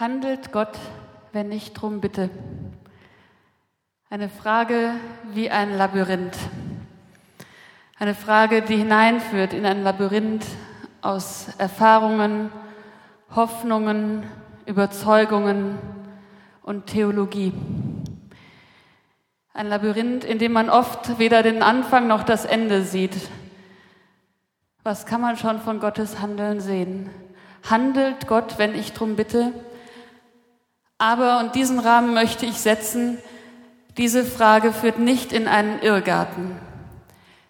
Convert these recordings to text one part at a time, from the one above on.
Handelt Gott, wenn ich drum bitte? Eine Frage wie ein Labyrinth. Eine Frage, die hineinführt in ein Labyrinth aus Erfahrungen, Hoffnungen, Überzeugungen und Theologie. Ein Labyrinth, in dem man oft weder den Anfang noch das Ende sieht. Was kann man schon von Gottes Handeln sehen? Handelt Gott, wenn ich drum bitte? Aber, und diesen Rahmen möchte ich setzen, diese Frage führt nicht in einen Irrgarten.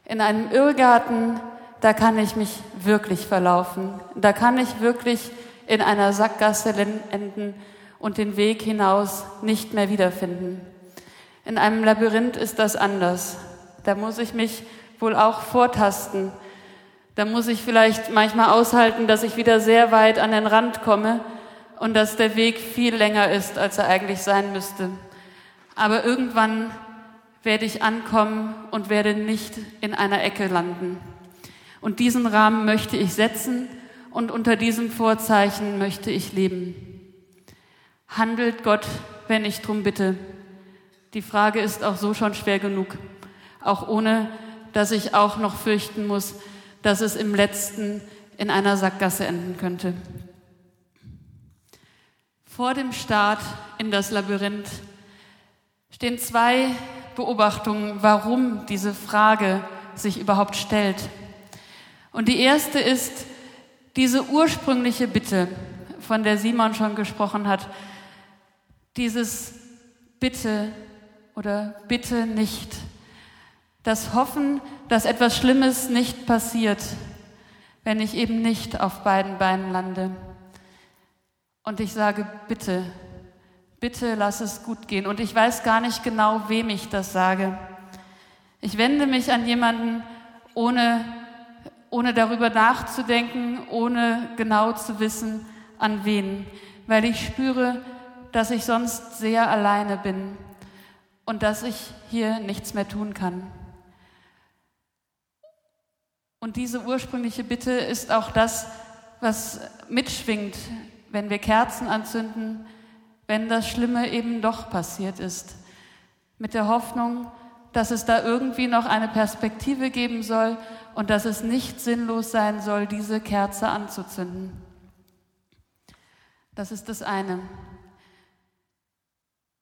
In einem Irrgarten, da kann ich mich wirklich verlaufen. Da kann ich wirklich in einer Sackgasse enden und den Weg hinaus nicht mehr wiederfinden. In einem Labyrinth ist das anders. Da muss ich mich wohl auch vortasten. Da muss ich vielleicht manchmal aushalten, dass ich wieder sehr weit an den Rand komme und dass der Weg viel länger ist, als er eigentlich sein müsste. Aber irgendwann werde ich ankommen und werde nicht in einer Ecke landen. Und diesen Rahmen möchte ich setzen und unter diesem Vorzeichen möchte ich leben. Handelt Gott, wenn ich drum bitte? Die Frage ist auch so schon schwer genug, auch ohne dass ich auch noch fürchten muss, dass es im letzten in einer Sackgasse enden könnte. Vor dem Start in das Labyrinth stehen zwei Beobachtungen, warum diese Frage sich überhaupt stellt. Und die erste ist diese ursprüngliche Bitte, von der Simon schon gesprochen hat, dieses Bitte oder Bitte nicht. Das Hoffen, dass etwas Schlimmes nicht passiert, wenn ich eben nicht auf beiden Beinen lande. Und ich sage, bitte, bitte lass es gut gehen. Und ich weiß gar nicht genau, wem ich das sage. Ich wende mich an jemanden, ohne, ohne darüber nachzudenken, ohne genau zu wissen, an wen, weil ich spüre, dass ich sonst sehr alleine bin und dass ich hier nichts mehr tun kann. Und diese ursprüngliche Bitte ist auch das, was mitschwingt wenn wir Kerzen anzünden, wenn das Schlimme eben doch passiert ist. Mit der Hoffnung, dass es da irgendwie noch eine Perspektive geben soll und dass es nicht sinnlos sein soll, diese Kerze anzuzünden. Das ist das eine.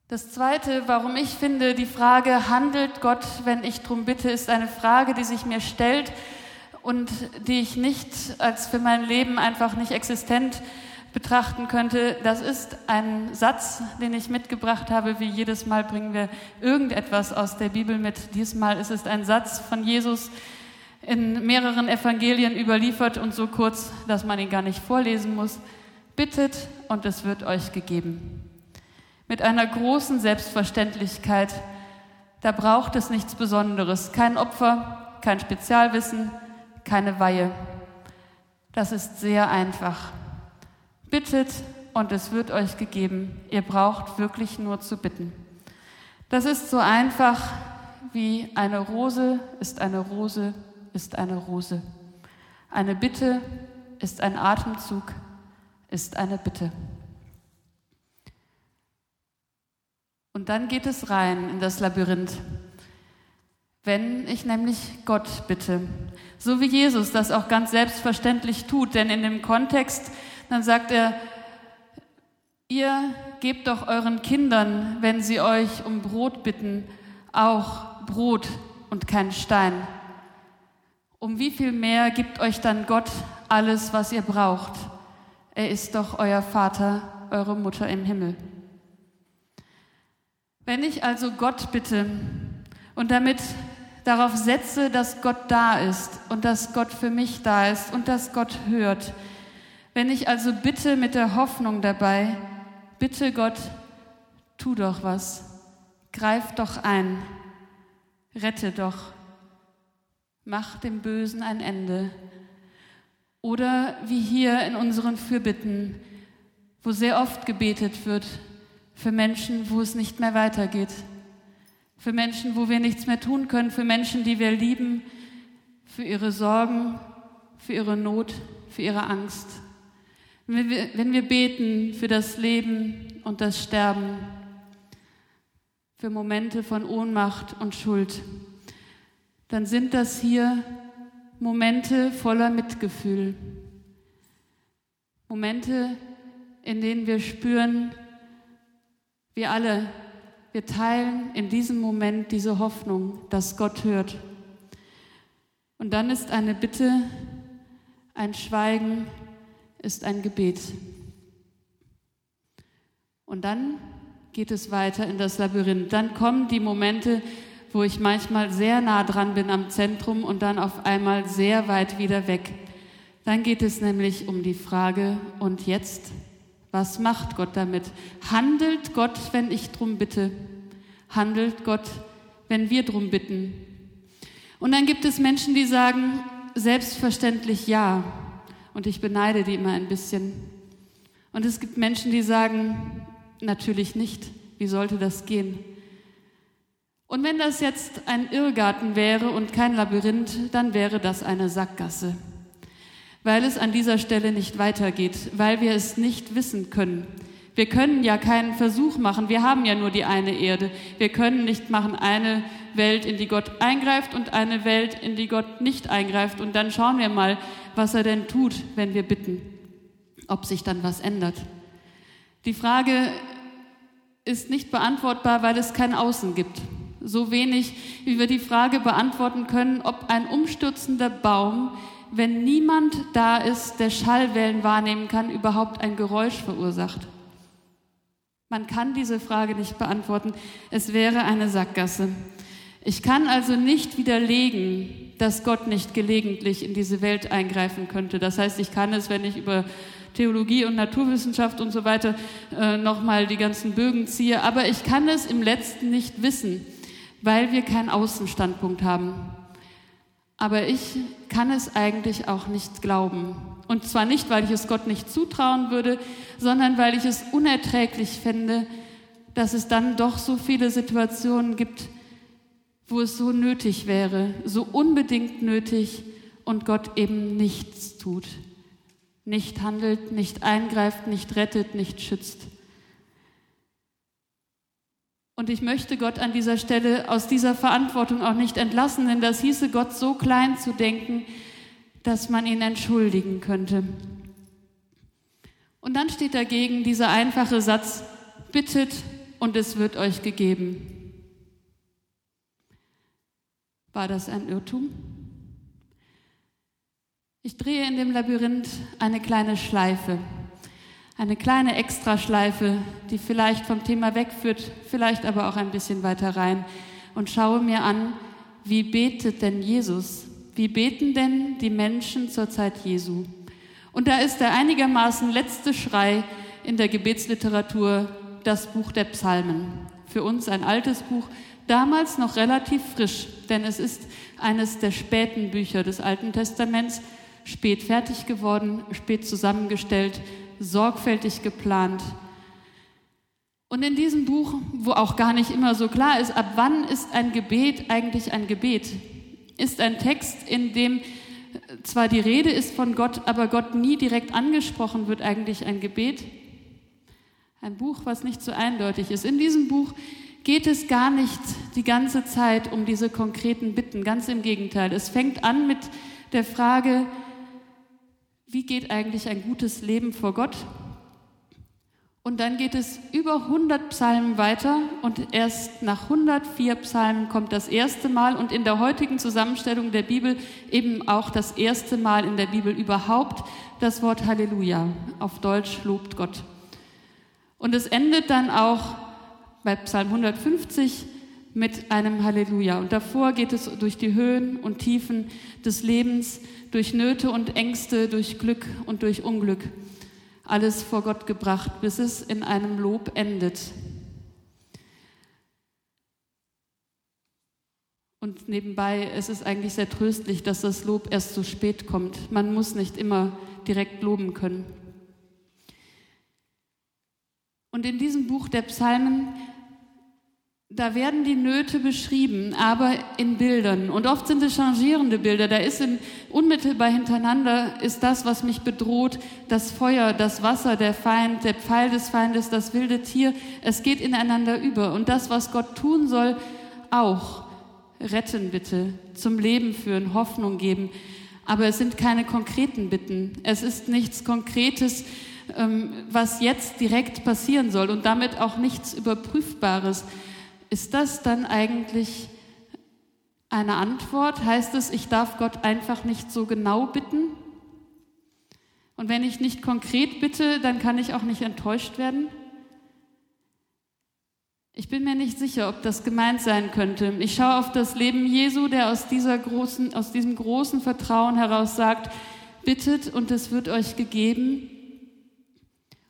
Das Zweite, warum ich finde, die Frage, handelt Gott, wenn ich darum bitte, ist eine Frage, die sich mir stellt und die ich nicht als für mein Leben einfach nicht existent betrachten könnte. Das ist ein Satz, den ich mitgebracht habe. Wie jedes Mal bringen wir irgendetwas aus der Bibel mit. Diesmal ist es ein Satz von Jesus in mehreren Evangelien überliefert und so kurz, dass man ihn gar nicht vorlesen muss. Bittet und es wird euch gegeben. Mit einer großen Selbstverständlichkeit. Da braucht es nichts Besonderes. Kein Opfer, kein Spezialwissen, keine Weihe. Das ist sehr einfach. Bittet und es wird euch gegeben. Ihr braucht wirklich nur zu bitten. Das ist so einfach wie eine Rose ist eine Rose ist eine Rose. Eine Bitte ist ein Atemzug, ist eine Bitte. Und dann geht es rein in das Labyrinth. Wenn ich nämlich Gott bitte, so wie Jesus das auch ganz selbstverständlich tut, denn in dem Kontext dann sagt er, ihr gebt doch euren Kindern, wenn sie euch um Brot bitten, auch Brot und kein Stein. Um wie viel mehr gibt euch dann Gott alles, was ihr braucht? Er ist doch euer Vater, eure Mutter im Himmel. Wenn ich also Gott bitte und damit darauf setze, dass Gott da ist und dass Gott für mich da ist und dass Gott hört, wenn ich also bitte mit der Hoffnung dabei, bitte Gott, tu doch was, greif doch ein, rette doch, mach dem Bösen ein Ende. Oder wie hier in unseren Fürbitten, wo sehr oft gebetet wird für Menschen, wo es nicht mehr weitergeht, für Menschen, wo wir nichts mehr tun können, für Menschen, die wir lieben, für ihre Sorgen, für ihre Not, für ihre Angst. Wenn wir, wenn wir beten für das Leben und das Sterben, für Momente von Ohnmacht und Schuld, dann sind das hier Momente voller Mitgefühl. Momente, in denen wir spüren, wir alle, wir teilen in diesem Moment diese Hoffnung, dass Gott hört. Und dann ist eine Bitte, ein Schweigen, ist ein Gebet. Und dann geht es weiter in das Labyrinth. Dann kommen die Momente, wo ich manchmal sehr nah dran bin am Zentrum und dann auf einmal sehr weit wieder weg. Dann geht es nämlich um die Frage, und jetzt? Was macht Gott damit? Handelt Gott, wenn ich drum bitte? Handelt Gott, wenn wir drum bitten? Und dann gibt es Menschen, die sagen, selbstverständlich ja. Und ich beneide die immer ein bisschen. Und es gibt Menschen, die sagen, natürlich nicht. Wie sollte das gehen? Und wenn das jetzt ein Irrgarten wäre und kein Labyrinth, dann wäre das eine Sackgasse, weil es an dieser Stelle nicht weitergeht, weil wir es nicht wissen können. Wir können ja keinen Versuch machen, wir haben ja nur die eine Erde. Wir können nicht machen eine Welt, in die Gott eingreift und eine Welt, in die Gott nicht eingreift. Und dann schauen wir mal, was er denn tut, wenn wir bitten, ob sich dann was ändert. Die Frage ist nicht beantwortbar, weil es kein Außen gibt. So wenig, wie wir die Frage beantworten können, ob ein umstürzender Baum, wenn niemand da ist, der Schallwellen wahrnehmen kann, überhaupt ein Geräusch verursacht. Man kann diese Frage nicht beantworten. Es wäre eine Sackgasse. Ich kann also nicht widerlegen, dass Gott nicht gelegentlich in diese Welt eingreifen könnte. Das heißt, ich kann es, wenn ich über Theologie und Naturwissenschaft und so weiter äh, nochmal die ganzen Bögen ziehe, aber ich kann es im letzten nicht wissen weil wir keinen Außenstandpunkt haben. Aber ich kann es eigentlich auch nicht glauben. Und zwar nicht, weil ich es Gott nicht zutrauen würde, sondern weil ich es unerträglich fände, dass es dann doch so viele Situationen gibt, wo es so nötig wäre, so unbedingt nötig und Gott eben nichts tut, nicht handelt, nicht eingreift, nicht rettet, nicht schützt. Und ich möchte Gott an dieser Stelle aus dieser Verantwortung auch nicht entlassen, denn das hieße, Gott so klein zu denken, dass man ihn entschuldigen könnte. Und dann steht dagegen dieser einfache Satz, bittet und es wird euch gegeben. War das ein Irrtum? Ich drehe in dem Labyrinth eine kleine Schleife eine kleine Extraschleife, die vielleicht vom Thema wegführt, vielleicht aber auch ein bisschen weiter rein und schaue mir an, wie betet denn Jesus? Wie beten denn die Menschen zur Zeit Jesu? Und da ist der einigermaßen letzte Schrei in der Gebetsliteratur das Buch der Psalmen. Für uns ein altes Buch, damals noch relativ frisch, denn es ist eines der späten Bücher des Alten Testaments, spät fertig geworden, spät zusammengestellt, sorgfältig geplant. Und in diesem Buch, wo auch gar nicht immer so klar ist, ab wann ist ein Gebet eigentlich ein Gebet, ist ein Text, in dem zwar die Rede ist von Gott, aber Gott nie direkt angesprochen wird, eigentlich ein Gebet. Ein Buch, was nicht so eindeutig ist. In diesem Buch geht es gar nicht die ganze Zeit um diese konkreten Bitten, ganz im Gegenteil. Es fängt an mit der Frage, wie geht eigentlich ein gutes Leben vor Gott? Und dann geht es über 100 Psalmen weiter und erst nach 104 Psalmen kommt das erste Mal und in der heutigen Zusammenstellung der Bibel eben auch das erste Mal in der Bibel überhaupt das Wort Halleluja, auf Deutsch lobt Gott. Und es endet dann auch bei Psalm 150 mit einem Halleluja. Und davor geht es durch die Höhen und Tiefen des Lebens, durch Nöte und Ängste, durch Glück und durch Unglück. Alles vor Gott gebracht, bis es in einem Lob endet. Und nebenbei, es ist eigentlich sehr tröstlich, dass das Lob erst so spät kommt. Man muss nicht immer direkt loben können. Und in diesem Buch der Psalmen da werden die Nöte beschrieben, aber in Bildern. Und oft sind es changierende Bilder. Da ist in, unmittelbar hintereinander ist das, was mich bedroht, das Feuer, das Wasser, der Feind, der Pfeil des Feindes, das wilde Tier. Es geht ineinander über. Und das, was Gott tun soll, auch. Retten bitte, zum Leben führen, Hoffnung geben. Aber es sind keine konkreten Bitten. Es ist nichts Konkretes, ähm, was jetzt direkt passieren soll und damit auch nichts Überprüfbares. Ist das dann eigentlich eine Antwort? Heißt es, ich darf Gott einfach nicht so genau bitten? Und wenn ich nicht konkret bitte, dann kann ich auch nicht enttäuscht werden? Ich bin mir nicht sicher, ob das gemeint sein könnte. Ich schaue auf das Leben Jesu, der aus, dieser großen, aus diesem großen Vertrauen heraus sagt, bittet und es wird euch gegeben.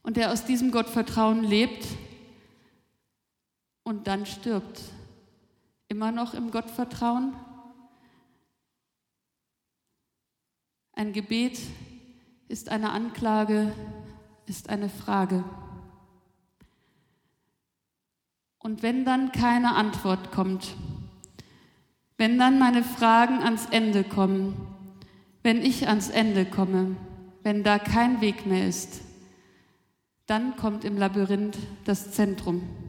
Und der aus diesem Gottvertrauen lebt und dann stirbt. Immer noch im Gottvertrauen? Ein Gebet ist eine Anklage, ist eine Frage. Und wenn dann keine Antwort kommt, wenn dann meine Fragen ans Ende kommen, wenn ich ans Ende komme, wenn da kein Weg mehr ist, dann kommt im Labyrinth das Zentrum.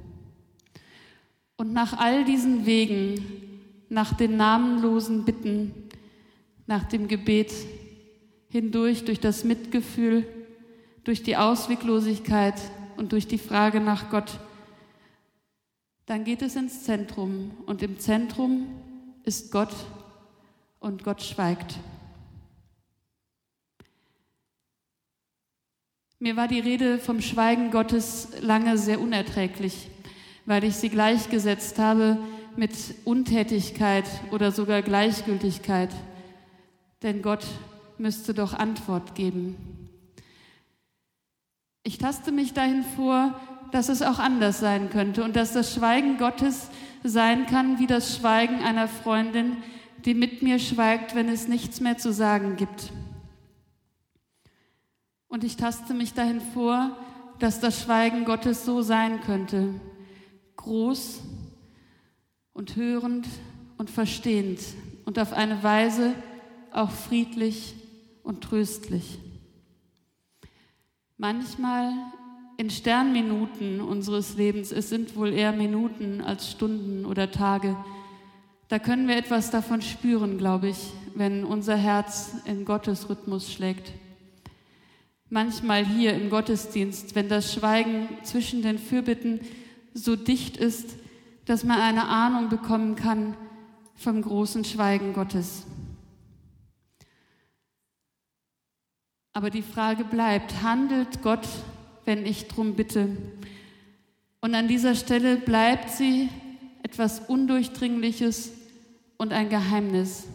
Und nach all diesen Wegen, nach den namenlosen Bitten, nach dem Gebet hindurch, durch das Mitgefühl, durch die Ausweglosigkeit und durch die Frage nach Gott, dann geht es ins Zentrum und im Zentrum ist Gott und Gott schweigt. Mir war die Rede vom Schweigen Gottes lange sehr unerträglich weil ich sie gleichgesetzt habe mit Untätigkeit oder sogar Gleichgültigkeit. Denn Gott müsste doch Antwort geben. Ich taste mich dahin vor, dass es auch anders sein könnte und dass das Schweigen Gottes sein kann wie das Schweigen einer Freundin, die mit mir schweigt, wenn es nichts mehr zu sagen gibt. Und ich taste mich dahin vor, dass das Schweigen Gottes so sein könnte, groß und hörend und verstehend und auf eine Weise auch friedlich und tröstlich. Manchmal in Sternminuten unseres Lebens, es sind wohl eher Minuten als Stunden oder Tage, da können wir etwas davon spüren, glaube ich, wenn unser Herz in Gottes Rhythmus schlägt. Manchmal hier im Gottesdienst, wenn das Schweigen zwischen den Fürbitten so dicht ist, dass man eine Ahnung bekommen kann vom großen Schweigen Gottes. Aber die Frage bleibt, handelt Gott, wenn ich drum bitte? Und an dieser Stelle bleibt sie etwas Undurchdringliches und ein Geheimnis.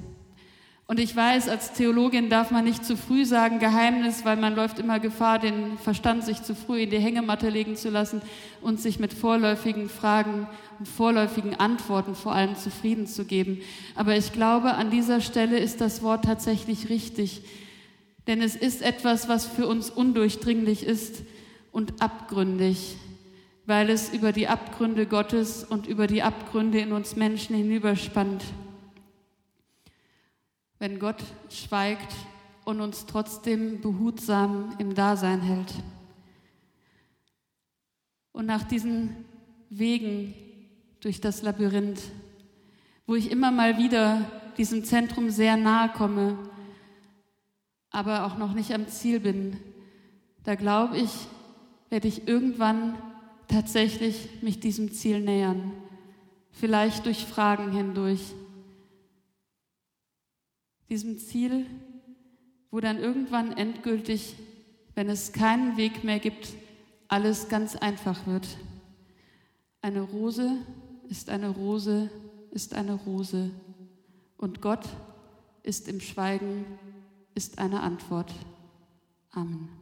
Und ich weiß, als Theologin darf man nicht zu früh sagen Geheimnis, weil man läuft immer Gefahr, den Verstand sich zu früh in die Hängematte legen zu lassen und sich mit vorläufigen Fragen und vorläufigen Antworten vor allem zufrieden zu geben. Aber ich glaube, an dieser Stelle ist das Wort tatsächlich richtig. Denn es ist etwas, was für uns undurchdringlich ist und abgründig, weil es über die Abgründe Gottes und über die Abgründe in uns Menschen hinüberspannt wenn Gott schweigt und uns trotzdem behutsam im Dasein hält. Und nach diesen Wegen durch das Labyrinth, wo ich immer mal wieder diesem Zentrum sehr nahe komme, aber auch noch nicht am Ziel bin, da glaube ich, werde ich irgendwann tatsächlich mich diesem Ziel nähern, vielleicht durch Fragen hindurch diesem Ziel, wo dann irgendwann endgültig, wenn es keinen Weg mehr gibt, alles ganz einfach wird. Eine Rose ist eine Rose, ist eine Rose. Und Gott ist im Schweigen, ist eine Antwort. Amen.